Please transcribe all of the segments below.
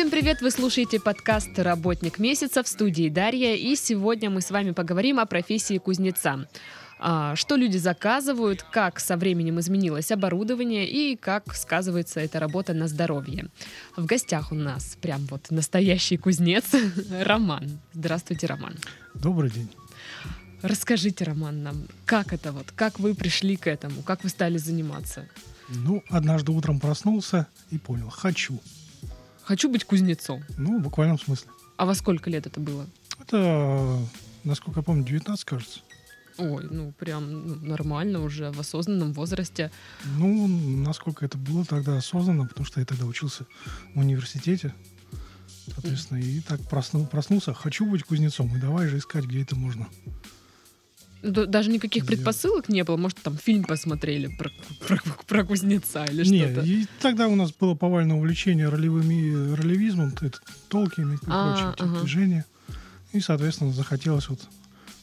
Всем привет! Вы слушаете подкаст «Работник месяца» в студии Дарья, и сегодня мы с вами поговорим о профессии кузнеца. А, что люди заказывают, как со временем изменилось оборудование и как сказывается эта работа на здоровье. В гостях у нас прям вот настоящий кузнец Роман. Здравствуйте, Роман. Добрый день. Расскажите, Роман, нам, как это вот, как вы пришли к этому, как вы стали заниматься? Ну, однажды утром проснулся и понял, хочу. Хочу быть кузнецом. Ну, в буквальном смысле. А во сколько лет это было? Это, насколько я помню, 19, кажется. Ой, ну прям ну, нормально уже в осознанном возрасте. Ну, насколько это было тогда осознанно, потому что я тогда учился в университете. Соответственно, и так проснул, проснулся, хочу быть кузнецом, и давай же искать, где это можно. Даже никаких предпосылок не было. Может, там фильм посмотрели про, про, про кузнеца или Нет, что-то. и тогда у нас было повальное увлечение ролевыми, ролевизмом, толками и А, прочим, типа ага. движения. И, соответственно, захотелось вот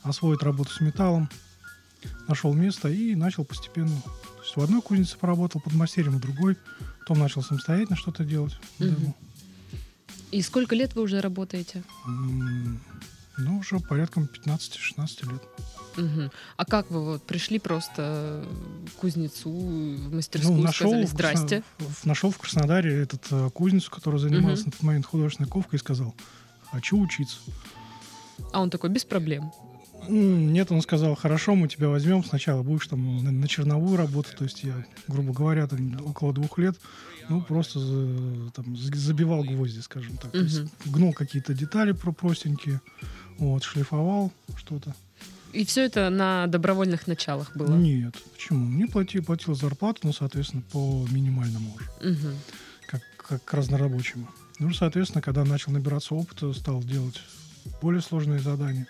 освоить работу с металлом. Нашел место и начал постепенно. То есть в одной кузнице поработал под мастерем, в другой. Потом начал самостоятельно что-то делать. Да, И сколько лет вы уже работаете? Ну, уже порядком 15-16 лет. Мгм. А как вы вот пришли просто к кузнецу в мастерскую, Ну, нашел, сказали в «Здрасте». Красно- в- нашел в Краснодаре этот э, кузницу, который занимался на тот момент художественной ковкой, и сказал, хочу учиться. А он такой, без проблем. Нет, он сказал, хорошо, мы тебя возьмем, сначала будешь там на, на черновую работу, то есть я, грубо говоря, там около двух лет, ну, просто за- там, забивал гвозди, скажем так. То есть гнул какие-то детали про простенькие, вот, шлифовал что-то. И все это на добровольных началах было? Нет, почему? Мне платил, платил зарплату, ну, соответственно, по минимальному уже, Мгм. как, как разнорабочему. Ну, соответственно, когда начал набираться опыта, стал делать более сложные задания.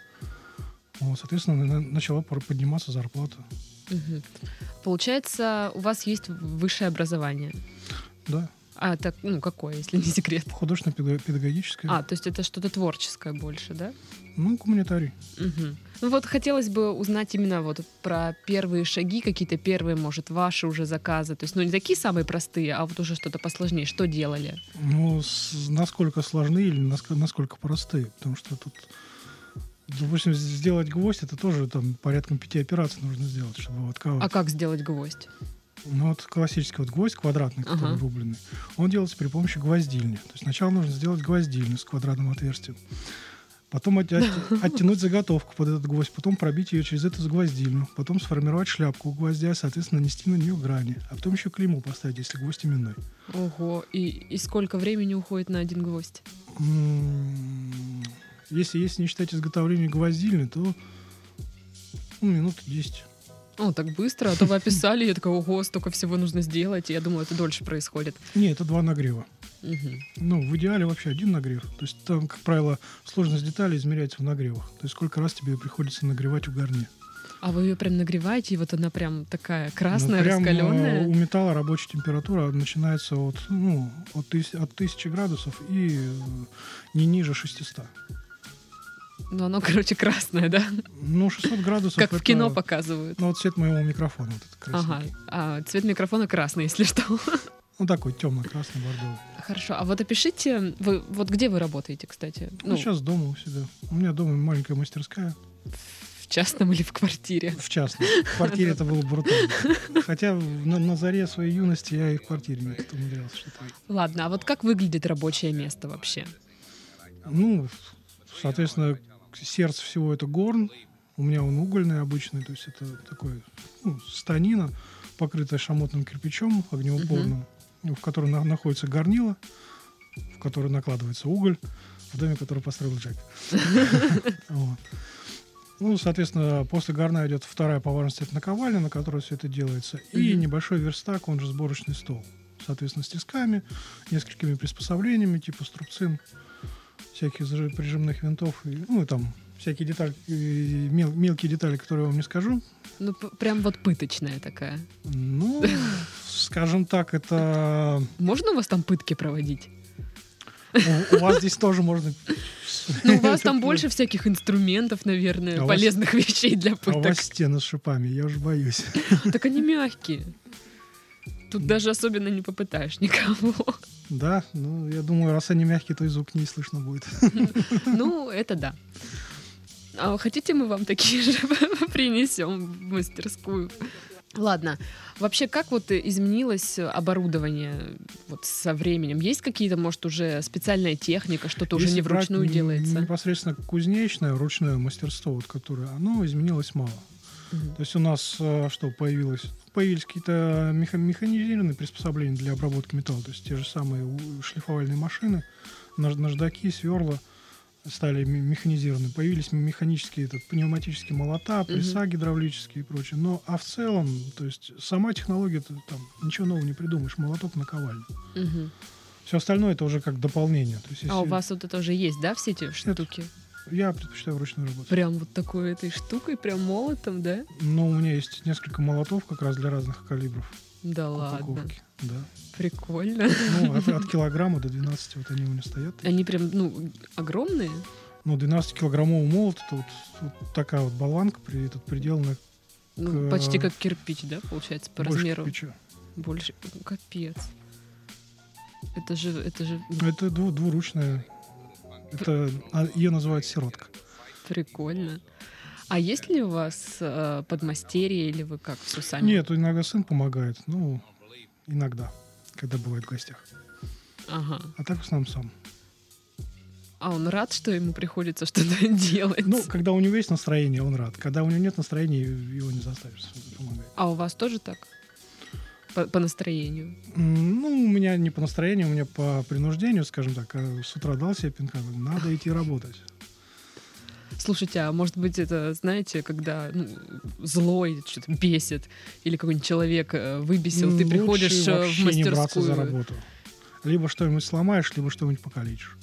Вот, соответственно, на- начала подниматься зарплата. Мгм. Получается, у вас есть высшее образование. Да, А так, ну, какое, если не секрет? художественно-педагогическое. А, то есть это что-то творческое больше, да? Ну, гуманитарий. Мгм. Ну вот хотелось бы узнать именно вот про первые шаги, какие-то первые, может, ваши уже заказы. То есть, ну, не такие самые простые, а вот уже что-то посложнее. Что делали? Ну, с- насколько сложны или наск- насколько простые. Потому что тут, допустим, сделать гвоздь, это тоже там порядком пяти операций нужно сделать, чтобы отковать. А как сделать гвоздь? Ну, вот классический вот гвоздь квадратный, который Ага. рубленый, он делается при помощи гвоздильни. То есть сначала нужно сделать гвоздильню с квадратным отверстием. Потом от- от- оттянуть заготовку под этот гвоздь, потом пробить ее через эту гвоздильню, потом сформировать шляпку у гвоздя, соответственно, нанести на нее грани, а потом еще клеймо поставить, если гвоздь именной. Ого, и, и сколько времени уходит на один гвоздь? Если, если не считать изготовление гвоздильни, то ну, минут 10. О, так быстро, а то вы описали, я такая, ого, столько всего нужно сделать, и я думаю, это дольше происходит. Не, это два нагрева. Мгм. Ну, в идеале вообще один нагрев. То есть там, как правило, сложность деталей измеряется в нагревах. То есть сколько раз тебе приходится нагревать угарни. А вы ее прям нагреваете, и вот она прям такая красная, Ну, прям, э, раскаленная? у металла рабочая температура начинается от, ну, от, тыс- от 1000 градусов и э, не ниже 600. Ну, оно, короче, красное, да? Ну, 600 градусов Как в это- кино показывают. Ну, вот цвет моего микрофона. Вот этот Ага. красивый. А цвет микрофона красный, если что. Ну, такой темно-красный, бордовый. Хорошо. А вот опишите, вы, вот где вы работаете, кстати? Ну, сейчас дома у себя. У меня дома маленькая мастерская. в частном или в квартире? В частном. В квартире это было брутально. Хотя в- на, на заре своей юности я и в квартире не умудрялся что-то. Ладно, а вот как выглядит рабочее место вообще? Ну, соответственно, сердце всего это горн. У меня он угольный обычный, то есть это такой ну, станина, покрытая шамотным кирпичом огнеупорным, в котором на- находится горнило, в которое накладывается уголь, в доме, который построил Джек. Ну, соответственно, после горна идет вторая по важности это наковальня, на которой все это делается, и небольшой верстак, он же сборочный стол. Соответственно, с тисками, несколькими приспособлениями, типа струбцин, всяких прижимных винтов, и, ну, и там всякие детали, мел- мелкие детали, которые я вам не скажу. Ну, прям вот пыточная такая. Ну, скажем так, это... Можно у вас там пытки проводить? У, у вас здесь тоже можно... Ну, у вас там больше всяких инструментов, наверное, А вас- полезных вещей для А у пыток. вас стены с шипами, я уж боюсь. Так они мягкие. Тут даже особенно не попытаешь никого. Да, ну, я думаю, раз они мягкие, то и звук не слышно будет. Ну, это да. А хотите, мы вам такие же принесем в мастерскую? Ладно. Вообще, как вот изменилось оборудование вот со временем? Есть какие-то, может, уже специальная техника, что-то уже Если не вручную делается? Непосредственно кузнечное, ручное мастерство, вот, которое, оно изменилось мало. Мгм. То есть у нас э, что появилось? Появились какие-то меха- механизированные приспособления для обработки металла, то есть те же самые шлифовальные машины, наж- наждаки, сверла стали ме- механизированы. Появились механические, этот, пневматические молота, пресса гидравлические и прочее. Но, а в целом, то есть сама технология, ты там ничего нового не придумаешь, молоток наковальня. Мгм. Все остальное это уже как дополнение. То есть, А у если- вас вот это уже есть, да, все эти штуки? Я предпочитаю вручную работу. Прям вот такой этой штукой, прям молотом, да? Но у меня есть несколько молотов как раз для разных калибров Да ладно. Да. Прикольно. Ну, от, от килограмма до 12 вот они у меня стоят. Они прям, ну, огромные? Ну, 12-килограммовый молот, это вот, вот такая вот болванка при, этот приделана Ну, К- почти как кирпич, да, получается, по больше размеру? кирпича. Больше. Ну, Капец. Это же, это же Это дву- двуручная. Это, а, ее называют сиротка. прикольно. А есть ли у вас э, подмастерье, или вы как все сами? Нет, иногда сын помогает. Ну, иногда, когда бывает в гостях. Ага. А так в основном сам. А он рад, что ему приходится что-то делать? Ну, когда у него есть настроение, он рад. Когда у него нет настроения, его не заставишь помогать. А у вас тоже так? По, по настроению? Ну, у меня не по настроению, у меня по принуждению, скажем так. А С утра дал себе пинка, надо идти работать. Слушайте, а может быть это, знаете, когда ну, злой, что-то бесит, или какой-нибудь человек э, выбесил, ты М, приходишь лучше э, в вообще не браться за мастерскую. работу. Либо что-нибудь сломаешь, либо что-нибудь покалечишь.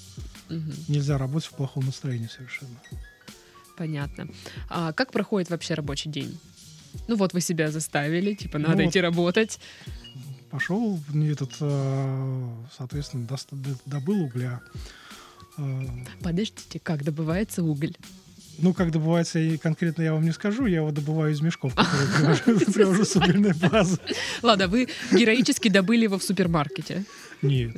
Мгм. Нельзя работать в плохом настроении совершенно. Понятно. А как проходит вообще рабочий день? Ну вот вы себя заставили, типа надо Ну идти работать. Пошел, не этот, э, соответственно, добыл угля. Э, Подождите, как добывается уголь? Ну, как добывается, и конкретно я вам не скажу, я его добываю из мешков, которые привожу с угольной базы. Ладно, вы героически добыли его в супермаркете. Нет.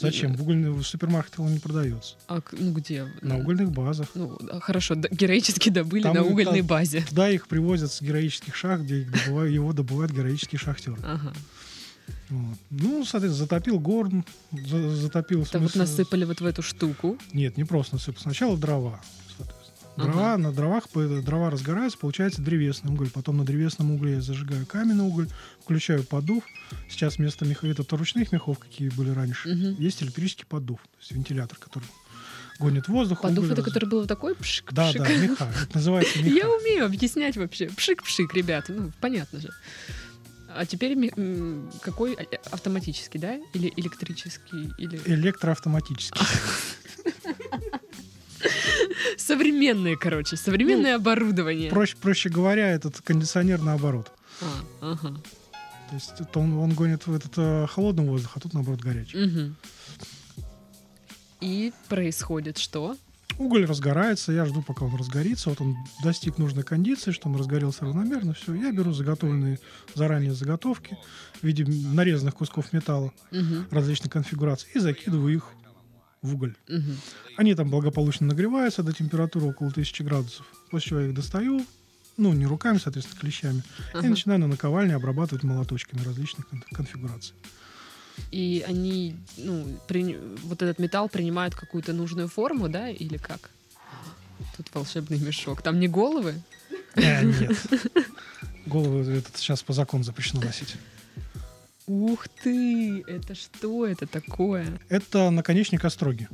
Зачем? В, угольный, в супермаркетах он не продается. А ну где? На угольных базах. Ну, хорошо, героически добыли Там на угольной там- базе. Туда их привозят с героических шахт, где их добывают- его добывают героические шахтеры. Ага. Вот. Ну, соответственно, затопил горн, за- затопил... в Там вот насыпали вот в эту штуку. Нет, не просто насыпал. Сначала дрова, Ага. Дрова, на дровах дрова разгораются, получается древесный уголь. Потом на древесном угле я зажигаю каменный уголь, включаю подув. Сейчас вместо меха, это ручных мехов, какие были раньше, Мгм. есть электрический подув, то есть вентилятор, который гонит воздух. Подув это, раз- который был такой пшик, Да, да, меха. Это называется меха. Я умею объяснять вообще. Пшик-пшик, ребята. Ну, понятно же. А теперь какой а- автоматический, да? Или электрический? Или Электроавтоматический. современные, короче, современное оборудование. Проще, проще говоря, этот кондиционер наоборот. А, ага. То есть это он, он гонит в этот э, холодный воздух, а тут наоборот горячий. И происходит что? Уголь разгорается, я жду, пока он разгорится. Вот он достиг нужной кондиции, что он разгорелся равномерно. Все, я беру заготовленные заранее заготовки в виде нарезанных кусков металла Мгм, различных конфигураций и закидываю их в уголь. мгм. Они там благополучно нагреваются до температуры около 1000 градусов. После чего я их достаю, ну, не руками, соответственно, клещами, Ага. и начинаю на наковальне обрабатывать молоточками различных кон- конфигураций. И они, ну, при- вот этот металл принимает какую-то нужную форму, да, или как? Тут волшебный мешок. Там не головы? Э, нет. Голову этот сейчас по закону запрещено носить. Ух ты! Это что это такое? Это наконечник остроги.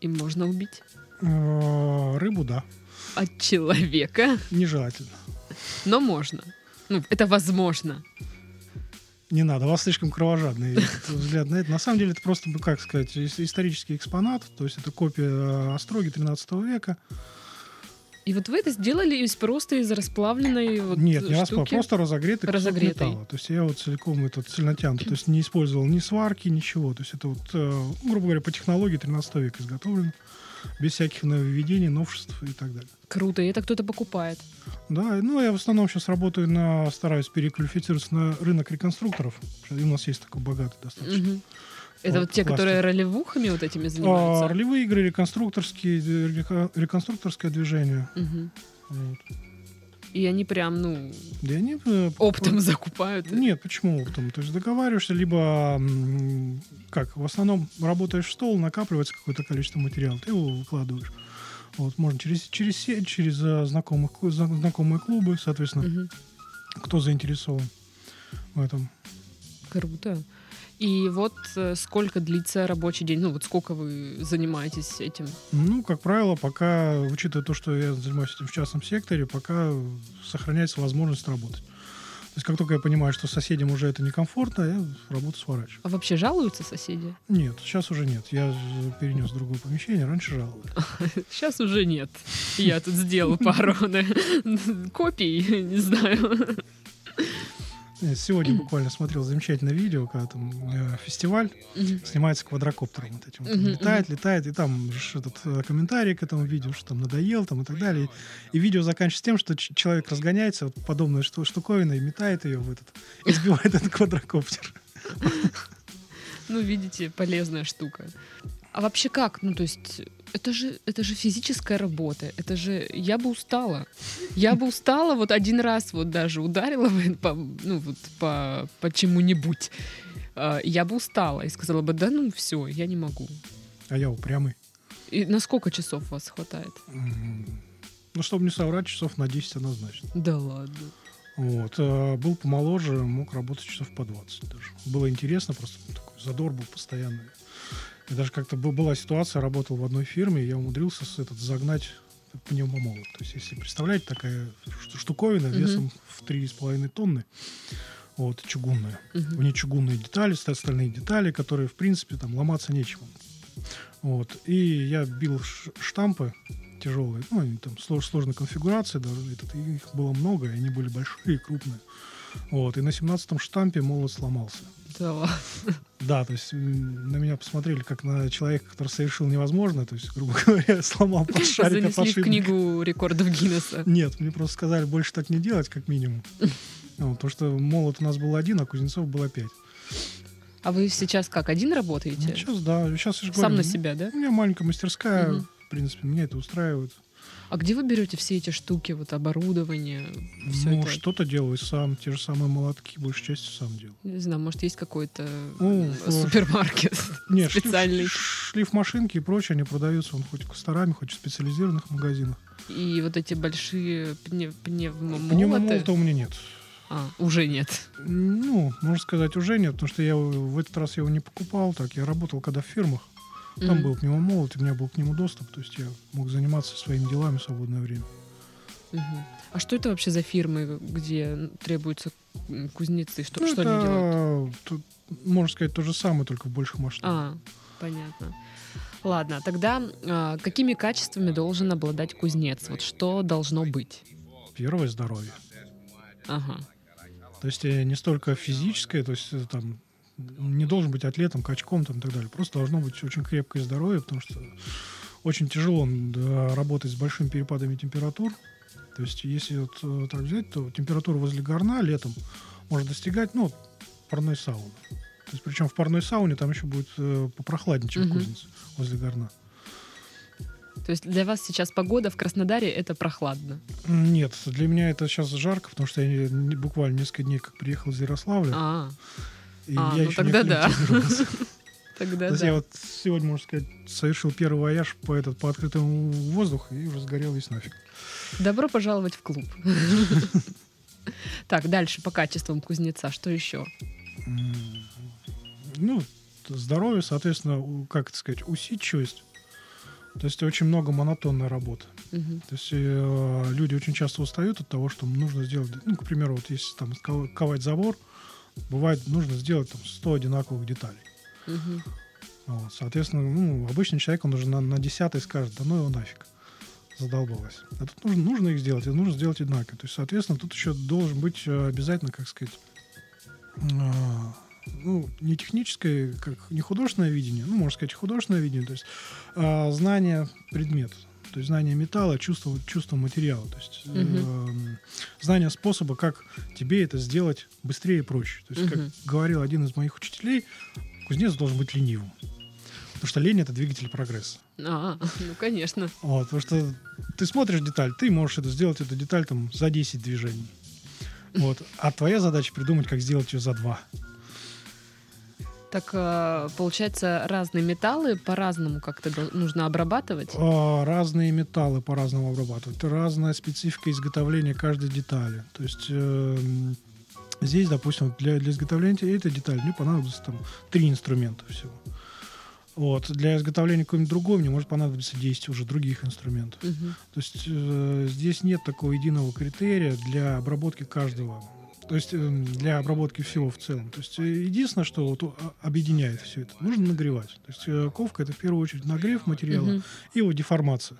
И можно убить Э, Рыбу, да, от человека, нежелательно. но можно. Ну, это возможно. Не надо, у вас слишком кровожадный взгляд на это. На самом деле это просто, как сказать, ис- исторический экспонат, то есть это копия э, остроги 13 века. И вот вы это сделали из просто из расплавленной вот Нет, не расплав, просто разогретый кусок Разогретый. металла. То есть я вот целиком этот цельнотянутый, то есть не использовал ни сварки, ничего. То есть это вот, э, грубо говоря, по технологии 13 века изготовлено, без всяких нововведений, новшеств и так далее. Круто, и это кто-то покупает. Да, ну я в основном сейчас работаю на, стараюсь переквалифицироваться на рынок реконструкторов. И у нас есть такой богатый достаточно. Мгм. Это вот, Вот те, которые ролевухами вот этими А, занимаются? ролевые игры, реконструкторские, реконструкторское движение. Мгм. Вот. И они прям, ну, Да они э, оптом закупают. Нет, почему оптом? То есть договариваешься, либо как, в основном работаешь в стол, накапливается какое-то количество материала, ты его выкладываешь. Вот, можно через, через сеть, через э, знакомых, знакомые клубы, соответственно, Мгм. кто заинтересован в этом. Круто. И вот э, сколько длится рабочий день? Ну, вот сколько вы занимаетесь этим? Ну, как правило, пока, учитывая то, что я занимаюсь этим в частном секторе, пока сохраняется возможность работать. То есть, как только я понимаю, что соседям уже это некомфортно, я работу сворачиваю. А вообще жалуются соседи? Нет, сейчас уже нет. Я перенес в другое помещение, раньше жаловали. Сейчас уже нет. Я тут сделал пару копий, не знаю. Э, Сегодня буквально смотрел замечательное видео, когда там э, фестиваль снимается квадрокоптером вот этим. вот. Мгм, летает, летает, и там этот э, комментарий к этому видео, что там надоел там и так далее. И видео заканчивается тем, что ч- человек разгоняется, вот подобная шту- штуковина, и метает ее в этот, и сбивает этот квадрокоптер. Ну, видите, полезная штука. А вообще как? Ну, то есть, это же, это же физическая работа. Это же... Я бы устала. Я бы устала, вот один раз вот даже ударила бы по, ну, вот по, по чему-нибудь. А, Я бы устала и сказала бы, да ну все, я не могу. А я упрямый. И на сколько часов вас хватает? Ну, чтобы не соврать, часов на 10 однозначно. Да ладно. Вот. э, Был помоложе, мог работать часов по 20 даже. Было интересно, просто такой задор был постоянный. И даже как-то была ситуация, работал в одной фирме, я умудрился с этот, загнать пневмомолот. То есть, если представляете, такая штуковина Мгм. весом в 3,5 тонны, вот, чугунная. Мгм. В ней чугунные детали, ст- стальные детали, которые, в принципе, там ломаться нечему. Вот. И я бил штампы тяжелые, ну, они там слож- сложной конфигурации, даже этот, их было много, и они были большие и крупные. Вот. И на 17-м штампе молот сломался. Да ладно. Да, то есть на меня посмотрели как на человека, который совершил невозможное, то есть, грубо говоря, сломал под шарик от Занесли в книгу рекордов Гиннесса. Нет, мне просто сказали больше так не делать, как минимум. Вот, потому что молот у нас был один, а кузнецов было пять. А вы сейчас как, один работаете? Ну, сейчас, да, сейчас я же Сам говорю, на ну, себя, да? У меня маленькая мастерская, Мгм. в принципе, меня это устраивает. А где вы берете все эти штуки, вот оборудование, все ну, это? что-то делаю сам, те же самые молотки, большей частью сам делаю. Не знаю, может, есть какой-то Ну, э, супермаркет Нет, специальный. шлиф, машинки и прочее, они продаются он хоть косторами, хоть в специализированных магазинах. И вот эти большие пне- пневмомолоты. Пневмомолота у меня нет. А, уже нет. Ну, можно сказать, уже нет, потому что я в этот раз я его не покупал, так я работал когда в фирмах. Там Мгм. был пневмомолот, и у меня был к нему доступ, то есть я мог заниматься своими делами в свободное время. Мгм. А что это вообще за фирмы, где требуются кузнецы? Что, Ну, что они делают? это, тут, можно сказать, то же самое, только в больших масштабах. А, понятно. Ладно, тогда а, какими качествами должен обладать кузнец? Вот что должно быть? Первое здоровье. Ага. То есть э, не столько физическое, то есть э, не должен быть атлетом, качком там, и так далее. Просто должно быть очень крепкое здоровье, потому что очень тяжело да, работать с большими перепадами температур. То есть если вот э, так взять, то температура возле горна летом может достигать, ну, парной сауны. То есть причем в парной сауне там еще будет э, попрохладнее, чем в Мгм. кузнице возле горна. То есть для вас сейчас погода в Краснодаре это прохладно. Нет, для меня это сейчас жарко, потому что я не- буквально несколько дней как приехал из Ярославля, А, и а, я ну еще тогда да. тогда То есть да. я вот сегодня, можно сказать, совершил первый вояж по, этот, по открытому воздуху и уже сгорел весь нафиг. Добро пожаловать в клуб. Так, дальше по качествам кузнеца. Что еще? Ну, здоровье, соответственно, как это сказать, усидчивость. То есть очень много монотонной работы. То есть э, люди очень часто устают от того, что нужно сделать, ну, к примеру, вот если там ко- ковать забор, бывает нужно сделать там 100 одинаковых деталей. Мгм. Вот, соответственно, ну, обычный человек, он уже на, на 10 скажет, да ну его нафиг. задолбалась. А тут нужно, нужно их сделать, и нужно сделать одинаково. То есть, соответственно, тут еще должен быть э, обязательно, как сказать, а, ну, не техническое, как не художественное видение, ну, можно сказать, художественное видение, то есть э, знание предмета, то есть знание металла, чувство, чувство материала, то есть э, знание способа, как тебе это сделать быстрее и проще. То есть, как говорил один из моих учителей, кузнец должен быть ленивым. Потому что лень это двигатель прогресса. А, ну конечно. Вот, потому что ты смотришь деталь, ты можешь это сделать, эту деталь там за 10 движений. Вот. А твоя задача придумать, как сделать ее за два. Так э, получается, разные металлы по-разному как-то нужно обрабатывать? А, разные металлы по-разному обрабатывать. Разная специфика изготовления каждой детали. То есть э, здесь, допустим, для, для изготовления этой детали мне понадобится там три инструмента всего. Вот. Для изготовления какой-нибудь другой мне может понадобиться 10 уже других инструментов. Угу. То есть э, здесь нет такого единого критерия для обработки каждого. То есть э, для обработки всего в целом. То есть э, единственное, что вот а, объединяет все это, нужно нагревать. То есть э, ковка это в первую очередь нагрев материала угу. и его деформация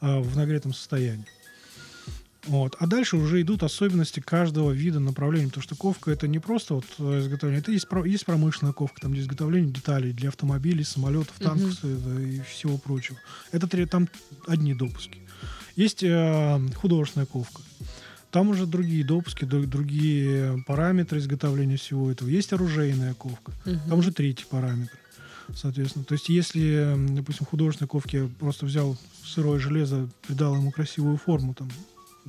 э, в нагретом состоянии. Вот. А дальше уже идут особенности каждого вида направления, потому что ковка это не просто вот э, изготовление, это есть, есть промышленная ковка, там изготовление деталей для автомобилей, самолетов, танков uh-huh. и всего прочего. Это там одни допуски. Есть э, художественная ковка. Там уже другие допуски, другие параметры изготовления всего этого. Есть оружейная ковка. Uh-huh. Там уже третий параметр. Соответственно, то есть если, допустим, художественной ковке просто взял сырое железо, придал ему красивую форму, там,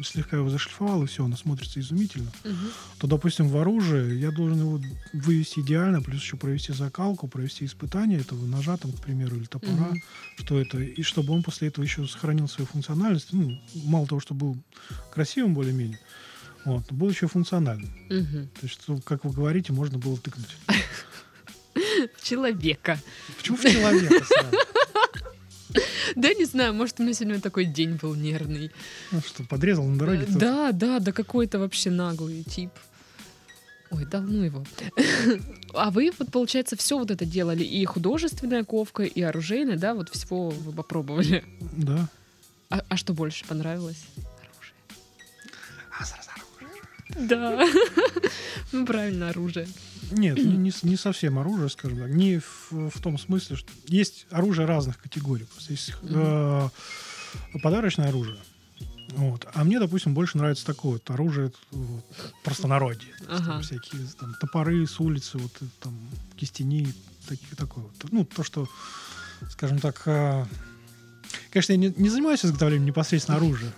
слегка его зашлифовал, и все, оно смотрится изумительно, угу. то, допустим, в оружии я должен его вывести идеально, плюс еще провести закалку, провести испытание этого ножа, там, к примеру, или топора, угу. что это, и чтобы он после этого еще сохранил свою функциональность, ну, мало того, что был красивым более-менее, вот, был еще функциональным. Угу. То есть, что, как вы говорите, можно было тыкнуть. В человека. Почему в человека сразу? Да, не знаю, может, у меня сегодня такой день был нервный. Ну что, подрезал на дороге? Да, да, да какой-то вообще наглый тип. Ой, давно его. А вы, вот, получается, все вот это делали, и художественная ковка, и оружейная, да, вот всего вы попробовали? Да. А, а что больше понравилось? Оружие. А, сразу оружие. Да. Ну, правильно, оружие. Нет, не, не совсем оружие, скажем так. Не в, в том смысле, что есть оружие разных категорий. Есть э, подарочное оружие. Вот. А мне, допустим, больше нравится такое вот оружие вот, простонародье. Ага. Там, всякие там, топоры с улицы, вот там кистени, такие, такое вот. Ну, то, что, скажем так, э, конечно, я не, не занимаюсь изготовлением непосредственно оружия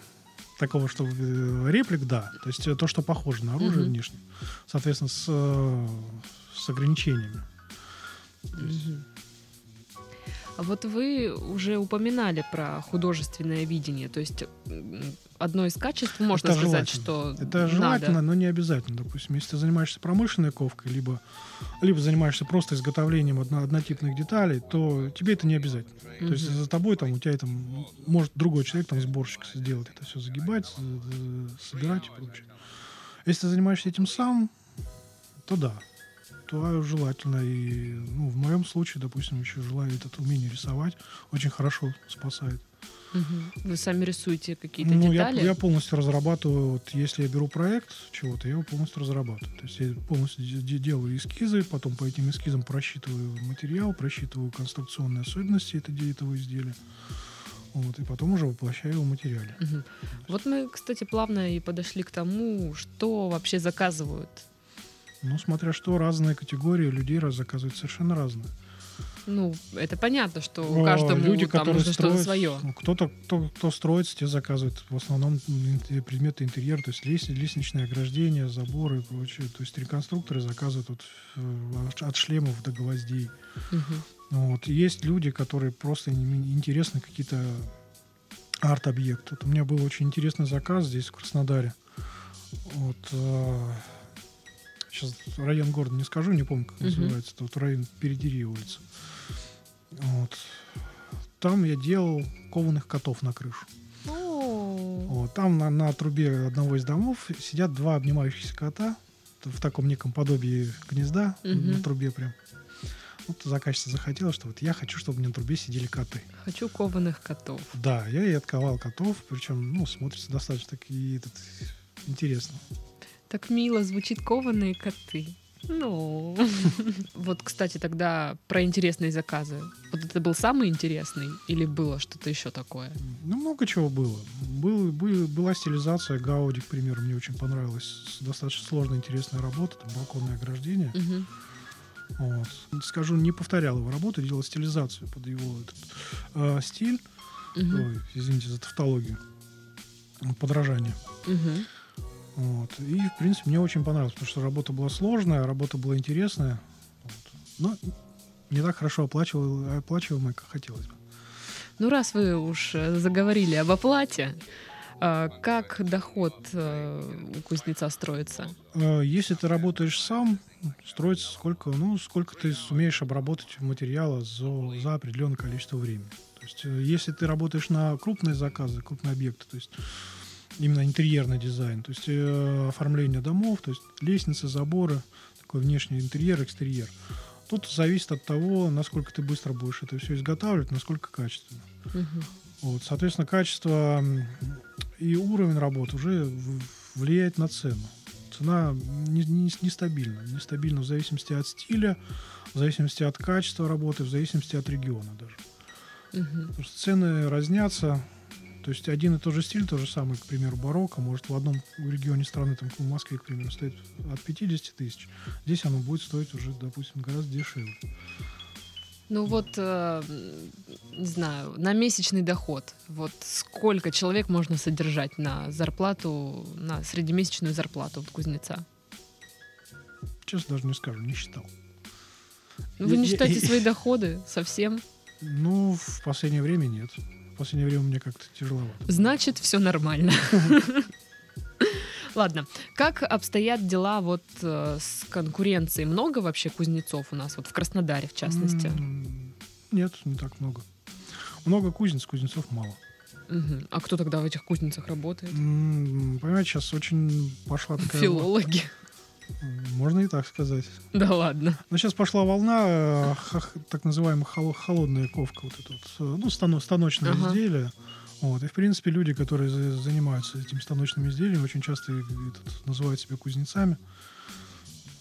такого, что э, реплик, да. То есть э, то, что похоже на оружие mm-hmm. внешне. Соответственно, с, э, с ограничениями. Mm-hmm. Вот вы уже упоминали про художественное видение, то есть одно из качеств можно это сказать, что это желательно, надо. но не обязательно. Допустим, если ты занимаешься промышленной ковкой, либо либо занимаешься просто изготовлением одно, однотипных деталей, то тебе это не обязательно. Mm-hmm. То есть за тобой там у тебя там может другой человек там сборщик сделать это все загибать, собирать и прочее. Если ты занимаешься этим сам, то да то желательно. И ну, в моем случае, допустим, еще желаю этот умение рисовать очень хорошо спасает. Угу. Вы сами рисуете какие-то ну, детали? Я, я полностью разрабатываю, вот если я беру проект чего-то, я его полностью разрабатываю. То есть я полностью делаю эскизы, потом по этим эскизам просчитываю материал, просчитываю конструкционные особенности этого, этого изделия. Вот, и потом уже воплощаю его в материале. Угу. Вот мы, кстати, плавно и подошли к тому, что вообще заказывают ну, смотря что, разные категории людей раз заказывают совершенно разные. Ну, это понятно, что у каждого люди, там которые нужно строят, что-то свое. Ну, кто-то, кто, кто строится, те заказывают в основном предметы интерьера, то есть лестничные ограждения, заборы и прочее. То есть реконструкторы заказывают вот, э, от шлемов до гвоздей. Угу. Вот. Есть люди, которые просто интересны какие-то арт-объекты. Вот у меня был очень интересный заказ здесь, в Краснодаре. Вот, э, сейчас район города не скажу, не помню, как uh-huh. называется, это вот район Передери улица. Вот. Там я делал кованых котов на крышу. Oh. Вот. Там на, на трубе одного из домов сидят два обнимающихся кота в таком неком подобии гнезда uh-huh. на трубе прям. Вот заказчица захотела, что вот я хочу, чтобы у меня на трубе сидели коты. Хочу кованых котов. Да, я и отковал котов, причем, ну, смотрится достаточно таки этот, интересно. Так мило звучит кованые коты. Ну, вот, кстати, тогда про интересные заказы. Вот это был самый интересный или было что-то еще такое? Ну, много чего было. Был, был, была стилизация Гауди, к примеру, мне очень понравилась. Достаточно сложная, интересная работа, там балконное ограждение. Мгм. Вот. Скажу, не повторял его работу, делал стилизацию под его этот, э, стиль. Мгм. Ой, извините за тавтологию. Подражание. Мгм. Вот. И, в принципе, мне очень понравилось, потому что работа была сложная, работа была интересная. Вот. Но не так хорошо оплачивал- оплачиваемая, как хотелось бы. Ну, раз вы уж э, заговорили об оплате, э, как доход э, у кузнеца строится? Э, Если ты работаешь сам, строится сколько, ну, сколько ты сумеешь обработать материала за, за определенное количество времени. То есть, если ты работаешь на крупные заказы, крупные объекты, то есть именно интерьерный дизайн, то есть э, оформление домов, то есть лестницы, заборы, такой внешний интерьер, экстерьер. Тут зависит от того, насколько ты быстро будешь это все изготавливать, насколько качественно. Мгм. Вот, соответственно, качество и уровень работы уже влияет на цену. Цена не- не- нестабильна. Нестабильна в зависимости от стиля, в зависимости от качества работы, в зависимости от региона даже. Мгм. Потому что цены разнятся. То есть один и тот же стиль, тот же самый, к примеру, барокко, может в одном регионе страны, там, в Москве, к примеру, стоит от 50 тысяч. Здесь оно будет стоить уже, допустим, гораздо дешевле. Ну вот, э, не знаю, на месячный доход. Вот сколько человек можно содержать на зарплату, на среднемесячную зарплату вот кузнеца? Честно, даже не скажу, не считал. Ну, Вы не считаете свои доходы совсем? Ну, в последнее время нет. В последнее время мне как-то тяжеловато. Значит, все нормально. Ладно, как обстоят дела вот э, с конкуренцией? Много вообще кузнецов у нас, вот в Краснодаре в частности? Нет, не так много. Много кузнец, кузнецов мало. А кто тогда в этих кузницах работает? Понимаете, сейчас очень пошла такая... Филологи. Можно и так сказать. Да ладно. Но сейчас пошла волна э, так называемая холо- холодная ковка, вот это вот, э, ну, стано- станочное Ага. изделие. Вот. И, в принципе, люди, которые за- занимаются этими станочными изделиями, очень часто этот, называют себя кузнецами.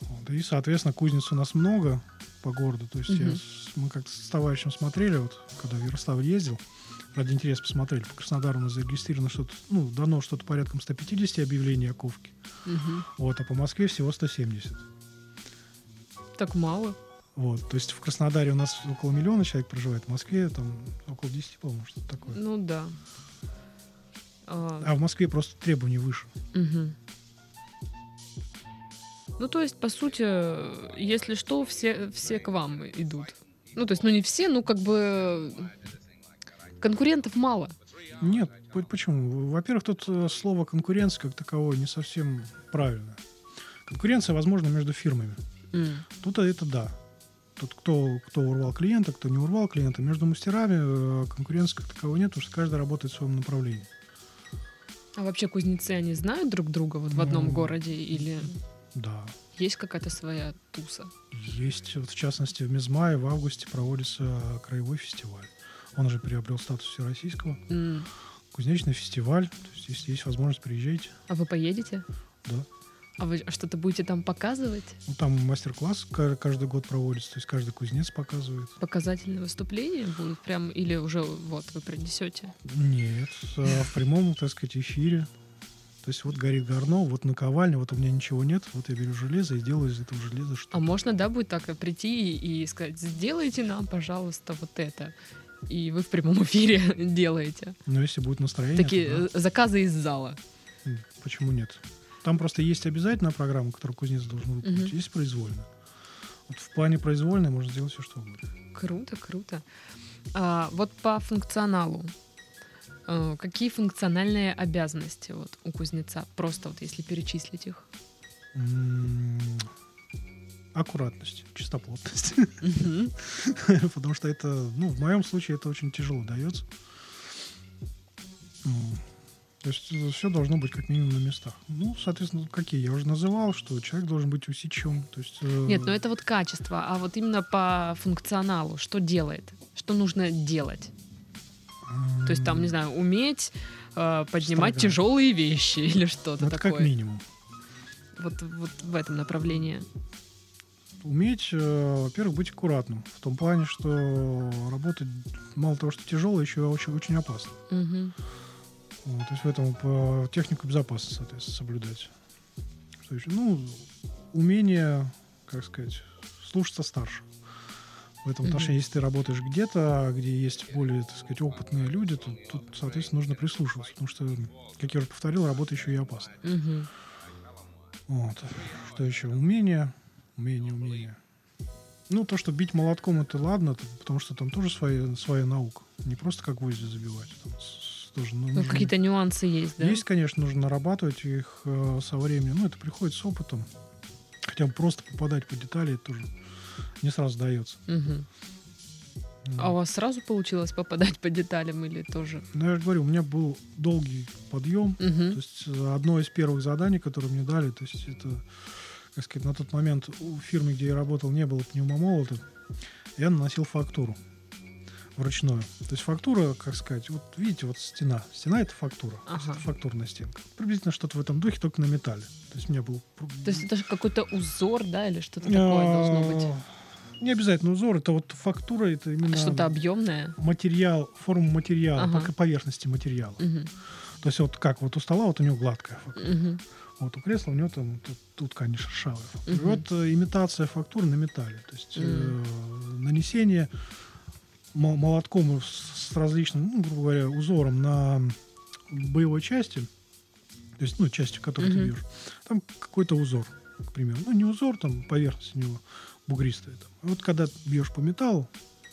Вот. И, соответственно, кузнец у нас много по городу. То есть я Мгм. с- мы как-то с товарищем смотрели, вот, когда в Ярославль ездил, ради интереса посмотрели. По Краснодару у нас зарегистрировано что-то, ну, дано что-то порядком 150 объявлений о ковке. Мгм. Вот, а по Москве всего 170. Так мало. Вот, то есть в Краснодаре у нас около миллиона человек проживает, в Москве там около 10, по-моему, что-то такое. Ну да. А, А в Москве просто требования выше. мгм. Ну, то есть, по сути, если что, все, все к вам идут. Ну, то есть, ну не все, ну как бы конкурентов мало. Нет, по- почему? Во-первых, тут э, слово конкуренция как таковое не совсем правильно. Конкуренция возможна между фирмами. М. Тут это да. Тут кто, кто урвал клиента, кто не урвал клиента. Между мастерами э, конкуренции как таковой нет, потому что каждый работает в своем направлении. А вообще кузнецы, они знают друг друга вот в одном Ну, городе или Да. есть какая-то своя туса? Есть, вот в частности, в Мезмае в августе проводится краевой фестиваль. Он уже приобрел статус всероссийского. М. Кузнечный фестиваль. То есть, если есть возможность, приезжайте. А вы поедете? Да. А вы что-то будете там показывать? Ну, там мастер-класс ка- каждый год проводится, то есть каждый кузнец показывает. Показательные выступления будут прям или уже вот вы принесете? Нет, а в прямом, так сказать, эфире. То есть вот горит горно, вот наковальня, вот у меня ничего нет, вот я беру железо и делаю из этого железа что А можно, да, будет так прийти и, и сказать, сделайте нам, пожалуйста, вот это. И вы в прямом эфире делаете. Но если будет настроение, Такие то э, заказы из зала. да. Почему нет? Там просто есть обязательная программа, которую кузнец должен выполнить, Мгм. есть произвольная. Вот в плане произвольной можно сделать все, что угодно. Круто, круто. А, вот по функционалу. э, Какие функциональные обязанности вот у кузнеца? Просто вот если перечислить их. Аккуратность, чистоплотность. Потому что это, ну, в моем случае это очень тяжело дается. То есть все должно быть как минимум на местах. Ну, соответственно, какие? Я уже называл, что человек должен быть усечен. То есть, э, Нет, но это вот качество, а вот именно по функционалу, что делает, что нужно делать. То есть там, не знаю, уметь э, поднимать Строгать. тяжелые вещи или что-то ну, это такое. как минимум. Вот, вот в этом направлении. Уметь, э, во-первых, быть аккуратным. В том плане, что работать мало того, что тяжело, еще очень, очень опасно. Мгм. Вот, то есть в этом технику безопасности, соответственно, соблюдать. Что еще? Ну, умение, как сказать, слушаться старших. В этом отношении, если ты работаешь где-то, где есть более, так сказать, опытные люди, то тут, соответственно, нужно прислушиваться. Потому что, как я уже повторил, работа еще и опасна. Мгм. Вот. Что еще? Умение. Умение, умение. Ну, то, что бить молотком, это ладно, потому что там тоже своя, своя наука. Не просто как гвозди забивать. Там тоже, ну, Ну, нужно- какие-то нюансы есть, да? Есть, конечно, нужно нарабатывать их э, со временем. Ну, это приходит с опытом. Хотя бы просто попадать по детали, это тоже не сразу дается. Мгм. А у вас сразу получилось попадать по деталям или тоже? Ну, я же говорю, у меня был долгий подъем. Мгм. То есть э, одно из первых заданий, которые мне дали, то есть это, как сказать, на тот момент у фирмы, где я работал, не было пневмомолота, я наносил фактуру вручную. То есть фактура, как сказать, вот видите, вот стена. Стена — это фактура. Ага. это фактурная стенка. Приблизительно что-то в этом духе, только на металле. То есть у меня был... То есть это же какой-то узор, да, или что-то такое должно быть? А, Не обязательно узор, это вот фактура, это именно Что-то объемное. материал, форма материала, Ага. поверхности материала. Мгм. То есть вот как вот у стола, вот у него гладкая фактура. Мгм. Вот у кресла у него там тут, тут конечно, шершавая фактура. Мгм. Вот э, имитация фактуры на металле. То есть э, нанесение мо- молотком с, различным, ну, грубо говоря, узором на боевой части, то есть, ну, части, в которой ты Мгм. бьешь, там какой-то узор, к примеру. Ну, не узор, там поверхность у него бугристая. Там. А вот когда бьешь по металлу,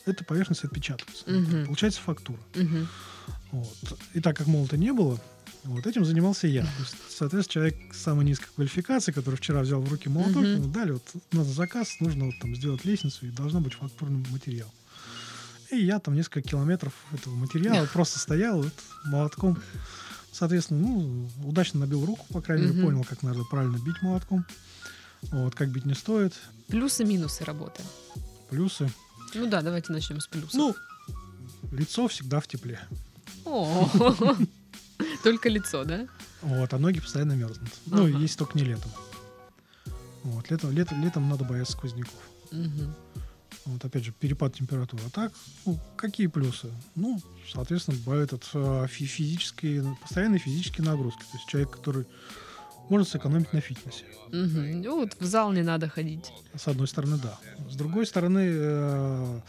эта поверхность отпечатывается. Мгм. Получается фактура. Мгм. Вот. И так как молота не было, вот этим занимался я. То есть, соответственно, человек с самой низкой квалификации, который вчера взял в руки молоток, Мгм. ему дали, вот на заказ нужно вот там сделать лестницу, и должна быть фактурный материал. И я там несколько километров этого материала просто стоял вот, молотком. Соответственно, ну, удачно набил руку, по крайней мере, Мгм. понял, как надо правильно бить молотком. Вот, как бить не стоит. Плюсы-минусы работы. Плюсы. Ну да, давайте начнем с плюсов. Ну, лицо всегда в тепле. О, Только лицо, да? Вот, а ноги постоянно мерзнут. Ну, Ага. если только не летом. Вот, летом, летом, летом надо бояться сквозняков. Мгм. Вот, опять же, перепад температуры. А так, ну, какие плюсы? Ну, соответственно, бывают от э, фи- физические, постоянные физические нагрузки. То есть человек, который может сэкономить на фитнесе. Мгм. Ну вот в зал не надо ходить. С одной стороны, да. С другой стороны, э,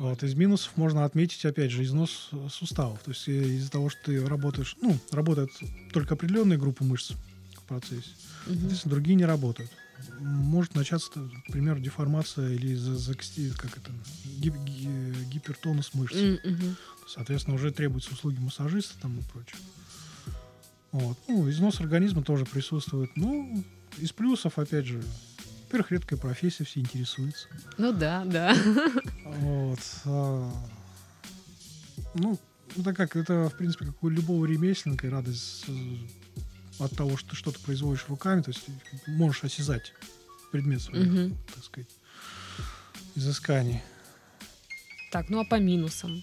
вот, из минусов можно отметить, опять же, износ э, суставов. То есть э, из-за того, что ты работаешь, ну, работают только определенные группы мышц в процессе. Соответственно, другие не работают. Может начаться, например, деформация или за, как это, гип- ги- гипертонус мышц. Мгм. Соответственно, уже требуются услуги массажиста там и прочее. Вот. Ну, износ организма тоже присутствует. Ну, из плюсов, опять же, во-первых, редкая профессия, все интересуются. Ну да, да. Вот. а, Ну, это как, это, в принципе, как у любого ремесленника, и радость э, от того, что ты что-то производишь руками, то есть можешь осязать предмет своих, Мгм. так сказать, изысканий. Так, ну а по минусам?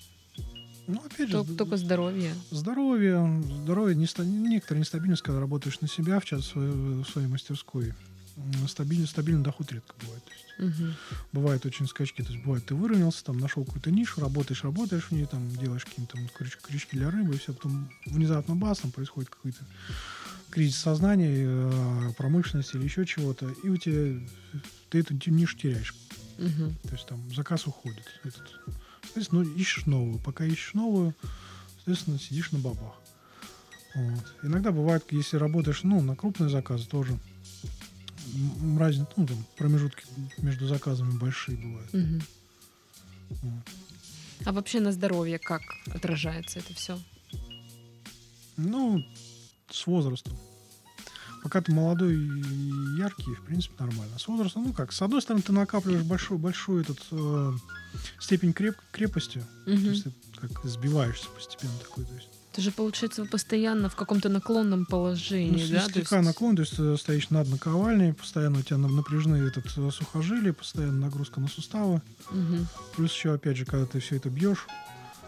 Ну, опять же, Тол- Только здоровье. здоровье, здоровье, неста- некоторая нестабильность, когда работаешь на себя, в частности, в своей мастерской. Стабильный, стабильный доход редко бывает. То есть Мгм. бывают очень скачки. То есть бывает, ты выровнялся, там нашел какую-то нишу, работаешь, работаешь в ней, там делаешь какие-то там крючки, крючки для рыбы, и все, потом внезапно бас, там происходит какой-то кризис сознания, э, промышленности или еще чего-то, и у тебя ты эту нишу теряешь. Мгм. То есть там заказ уходит. Этот. Соответственно, ну, ищешь новую. Пока ищешь новую, соответственно, сидишь на бабах. Вот. Иногда бывает, если работаешь ну, на крупные заказы, тоже разница, ну, там, промежутки между заказами большие бывают. Мгм. Вот. А вообще на здоровье как отражается это все? Ну, с возрастом. Пока ты молодой и яркий, в принципе, нормально. С возрастом, ну как, с одной стороны, ты накапливаешь большой, большой этот э, степень креп- крепости, то есть ты как сбиваешься постепенно такой. То есть, Это же получается вы постоянно в каком-то наклонном Ну, положении, с- да? Слегка есть- наклон, то есть ты стоишь над наковальней, постоянно у тебя на- напряжены этот э, сухожилия, постоянно нагрузка на суставы. Мгм. Плюс еще, опять же, когда ты все это бьешь,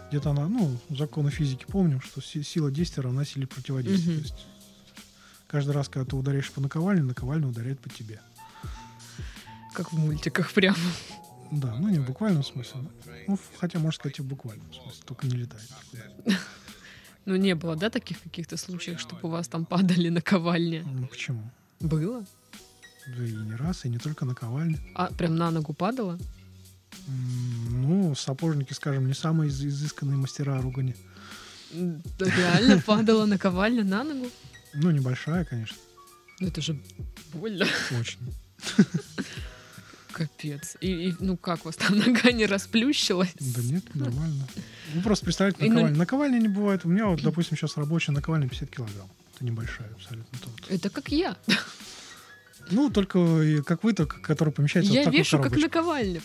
где-то она, ну, законы физики помним, что си- сила действия равна силе противодействия. Мгм. То есть каждый раз, когда ты ударяешь по наковальне, наковальня ударяет по тебе. Как в мультиках прямо. Да, ну не в буквальном смысле. Ну, хотя, можно сказать, и в буквальном смысле, только не летает никуда. Ну, не было, да, таких каких-то случаев, чтобы у вас там падали наковальни? Ну, почему? Было? Да и не раз, и не только наковальня. А прям на ногу падало? М, Ну, сапожники, скажем, не самые из- изысканные мастера ругани. Да Реально падала наковальня на ногу? Ну, небольшая, конечно, Ну, это же больно. очень. Капец. И, и, ну как у вас там нога не расплющилась? Да нет, нормально. Ну, просто представьте, И на- наковальня. Наковальня не бывает. У меня вот, допустим, сейчас рабочая наковальня 50 килограмм. Это небольшая абсолютно. Вот. Это как я. Ну, только как вы, только, который помещается Я вот в такую вешу как коробочку. наковальня.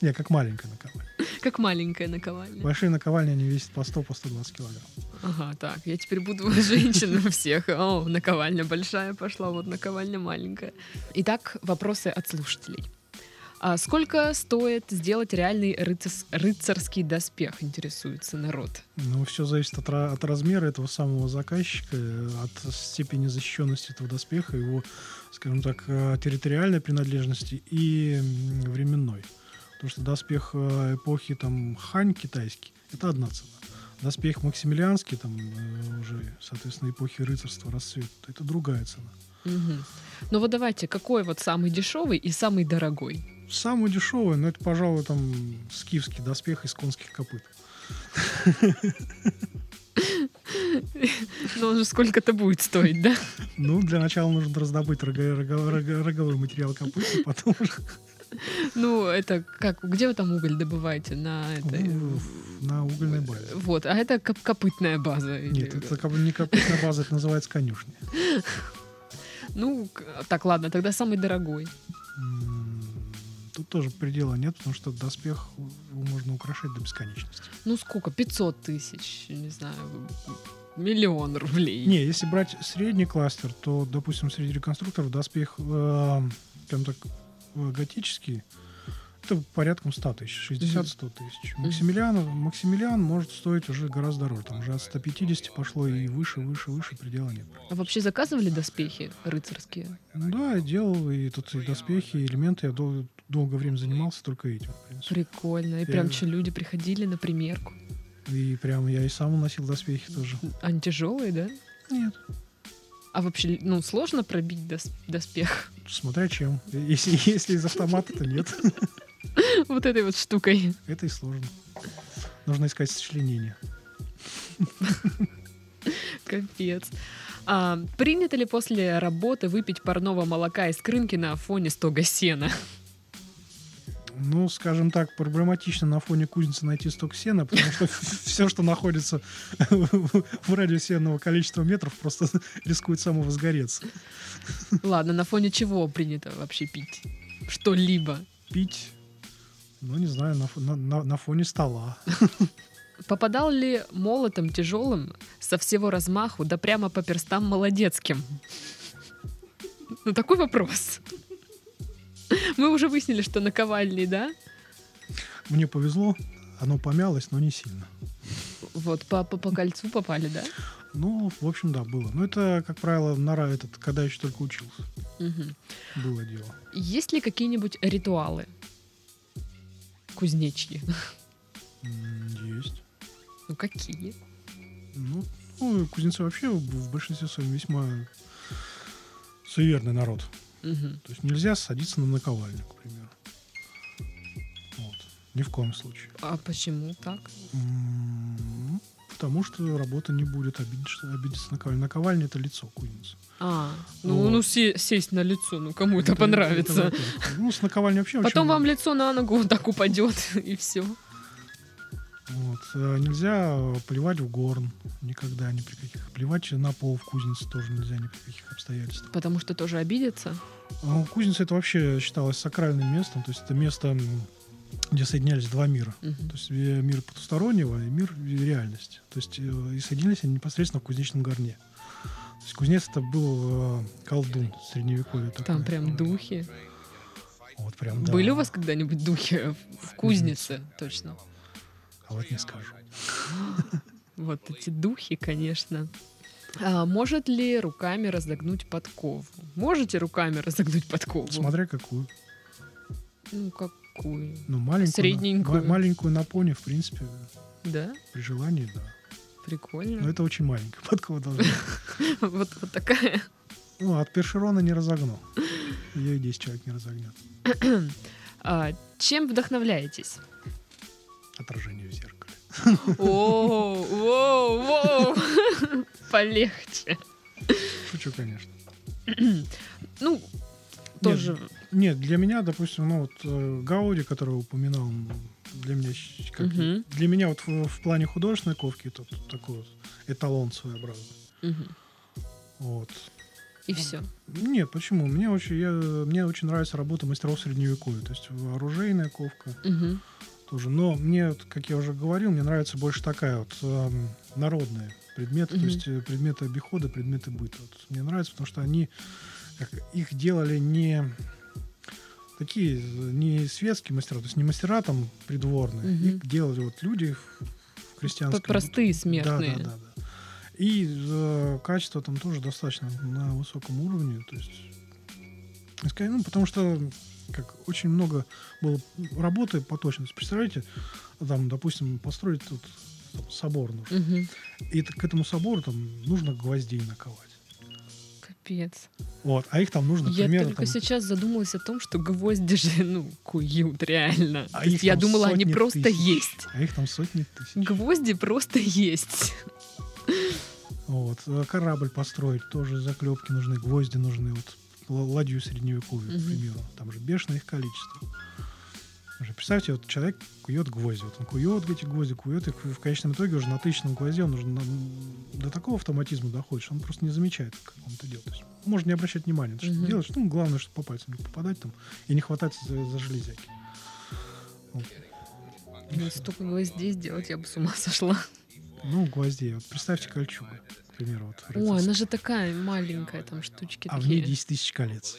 Не, как маленькая наковальня. Как маленькая наковальня. Большие наковальни, они весят по 100, по 120 килограмм. Ага, так, я теперь буду женщина всех. О, наковальня большая пошла, вот наковальня маленькая. Итак, вопросы от слушателей. А сколько стоит сделать реальный рыцарс- рыцарский доспех, интересуется народ. Ну, все зависит от, от размера этого самого заказчика, э, от степени защищенности этого доспеха, его, скажем так, э, территориальной принадлежности и временной. Потому что доспех э, эпохи там хань китайский — это одна цена. Доспех максимилианский, там э, уже, соответственно, эпохи рыцарства, расцвета — это другая цена. Мгм. Ну вот давайте, какой вот самый дешевый и самый дорогой? Самый дешевый, но это, пожалуй, там скифский доспех из конских копыт. Ну он же сколько-то будет стоить, да? Ну, для начала нужно раздобыть роговой материал копыт, и потом уже Ну это как, где вы там уголь добываете? На этой... Ну, на угольной базе. Вот, а это коп- копытная база. или- Нет, это не копытная база, это называется конюшня. Ну, так ладно, тогда самый дорогой. Тут тоже предела нет, потому что доспех можно украшать до бесконечности. Ну сколько? 500 тысяч, не знаю, миллион рублей. Не, если брать средний кластер, то, допустим, среди реконструкторов доспех, э, скажем так, э, готический, это порядком 100 тысяч, 60-100 тысяч. Максимилиан, Максимилиан может стоить уже гораздо дороже. Там уже от 150 пошло и выше, выше, выше предела нет. А вообще заказывали доспехи рыцарские? Да, я делал и тут и доспехи, и элементы. Я дол- долгое время занимался только этим. Прикольно. И Я- прям что, люди приходили на примерку. И прям я и сам носил доспехи тоже. Они тяжелые, да? Нет, А вообще, ну, сложно пробить дос- доспех смотря чем. Если, если из автомата, то нет. вот этой вот штукой. Это и сложно. Нужно искать сочленение. Капец. А, принято ли после работы выпить парного молока из крынки на фоне стога сена? Ну, скажем так, проблематично на фоне кузницы найти сток сена, потому что все, что находится в радиусе энного количества метров, просто рискует самовозгореться. Ладно, на фоне чего принято вообще пить? Что-либо. Пить, ну, не знаю, на- на фоне стола. Попадал ли молотом тяжелым со всего размаху, да прямо по перстам молодецким? Ну, такой вопрос. Мы уже выяснили, что наковальни, да? Мне повезло, оно помялось, но не сильно. Вот, по, по, по кольцу попали, да? Ну, в общем, да, было. Но это, как правило, нора этот, когда еще только учился. Мгм. Было дело. Есть ли какие-нибудь ритуалы кузнечьи? Есть. Ну, какие? Ну, ну, кузнецы вообще в большинстве своем весьма суеверный народ. Мгм. То есть нельзя садиться на наковальню, к примеру. Вот. Ни в коем случае. А почему так? М, Потому что работа не будет обидеться, обидеться наковальня. Наковальня это лицо кузницы. А, ну, Вот. ну се- сесть на лицо, ну кому это, понравится. это ну, с наковальней вообще Потом очень- вам лицо на ногу вот так упадет, и все. Вот. Э, Нельзя э, плевать в горн никогда, ни при каких. Плевать на пол в кузнице тоже нельзя ни при каких обстоятельствах. Потому что тоже обидятся. А Кузница это вообще считалось сакральным местом, то есть это место где соединялись два мира. Мгм. То есть э, мир потустороннего и мир реальности. То есть и соединились они непосредственно в кузнечном горне. То есть кузнец это был колдун средневековья. такой. Там прям духи. Вот прям, да. Были у вас когда-нибудь духи в кузнице? Точно. А вот не скажу. Вот эти духи, конечно. А может ли руками разогнуть подкову? Можете руками разогнуть подкову? Смотря какую. Ну, какую? Ну, маленькую. Средненькую. ма- маленькую на пони, в принципе, Да? при желании, да. Прикольно. Но это очень маленькая подкова должна быть. Вот, такая. Ну, от першерона не разогну. Ее и 10 человек не разогнет. А, чем вдохновляетесь? Отражение в зеркале. О, воу, воу. Полегче. Шучу, конечно. Ну, тоже. Нет, для меня, допустим, ну вот э, Гауди, который упоминал, для меня, как, Мгм. для меня вот в, в плане художественной ковки это такой вот эталон своеобразный. Мгм. Вот. И все. Нет, почему? Мне очень, я, мне очень нравится работа мастеров средневековья, то есть оружейная ковка тоже. Но мне, как я уже говорил, мне нравится больше такая вот эм, народная предметы, Мгм. то есть э, предметы обихода, предметы быта. Вот мне нравится, потому что они как, их делали не такие, э, не светские мастера, то есть не мастера там придворные, Мгм. их делали вот люди в, крестьянском. Простые Да, смертные. да, да, да. И э, качество там тоже достаточно на высоком уровне. То есть, ну, потому что как очень много было работы по точности. Представляете, там, допустим, построить тут там, собор нужно. Мгм. И к этому собору там нужно гвоздей наковать. Капец. Вот, а их там нужно Я примерно только там, сейчас задумалась о том, что гвозди же, ну, куют реально. А их я думала, они просто тысяч. есть. а их там сотни тысяч. Гвозди просто есть. Вот. э, Корабль построить тоже заклепки нужны, гвозди нужны. Вот ладью средневековью, Мгм. к примеру. Там же бешеное их количество. Уже представьте, вот человек кует гвозди. Вот он кует эти гвозди, кует их. В конечном итоге уже на тысячном гвозде он уже на- до такого автоматизма доходит, что он просто не замечает, как он это делает. То есть можно не обращать внимания, на то, что ты делаешь. Ну, главное, чтобы по пальцам не попадать там и не хвататься за, за железяки. Вот. Ну, столько гвоздей сделать, я бы с ума сошла. Ну, гвоздей. Вот представьте кольчугу, к примеру. Вот, Ой, она же такая маленькая, там штучки а в ней такие. 10 тысяч колец.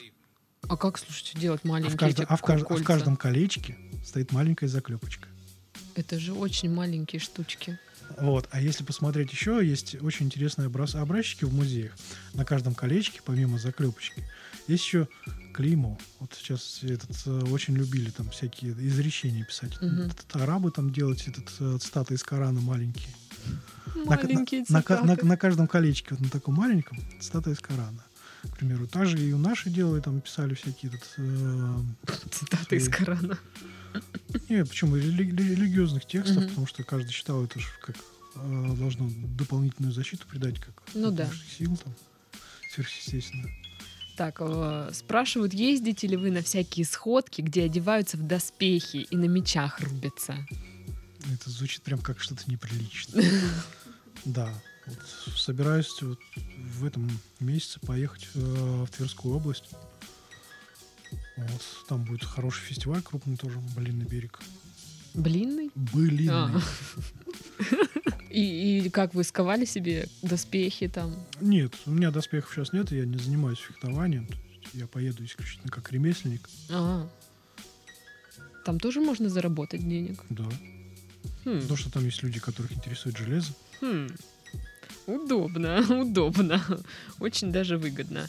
А как, слушайте, делать А маленькие в, каждом, а, в кажд- а в каждом колечке стоит маленькая заклепочка. Это же очень маленькие штучки. Вот. А если посмотреть еще, есть очень интересные образ- образчики в музеях. На каждом колечке, помимо заклепочки, есть еще клеймо. Вот сейчас этот, э, очень любили там всякие изречения писать. Мгм. Этот арабы там делать этот э, цитаты из Корана маленькие. На- на- Маленькие на, ка- на- цитаты. на каждом колечке, вот на таком маленьком, цитата из Корана. К примеру, также и у наши делали, там писали всякие этот, э, Цитаты из свои- Корана. Нет, почему? Рели- рели- религиозных текстов, Мгм. потому что каждый считал это же как э, должно дополнительную защиту придать, как Ну от да. сил там, сверхъестественно. Так, э, спрашивают, ездите ли вы на всякие сходки, где одеваются в доспехи и на мечах рубятся? Это звучит прям как что-то неприличное. Да. Вот собираюсь вот в этом месяце поехать э, в Тверскую область. Вот, там будет хороший фестиваль крупный тоже, Блинный берег. Блинный? Былинный. А. И, и как вы сковали себе доспехи там? Нет, у меня доспехов сейчас нет, я не занимаюсь фехтованием. Я поеду исключительно как ремесленник. А. Там тоже можно заработать денег. Да. Хм. Потому что там есть люди, которых интересует железо. Хм. Удобно, удобно. Очень даже выгодно.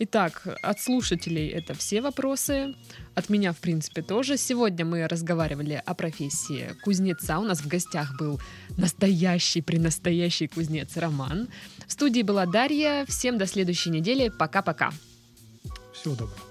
Итак, от слушателей это все вопросы. От меня, в принципе, тоже. Сегодня мы разговаривали о профессии кузнеца. У нас в гостях был настоящий, пренастоящий кузнец Роман. В студии была Дарья. Всем до следующей недели. Пока-пока. Всего доброго.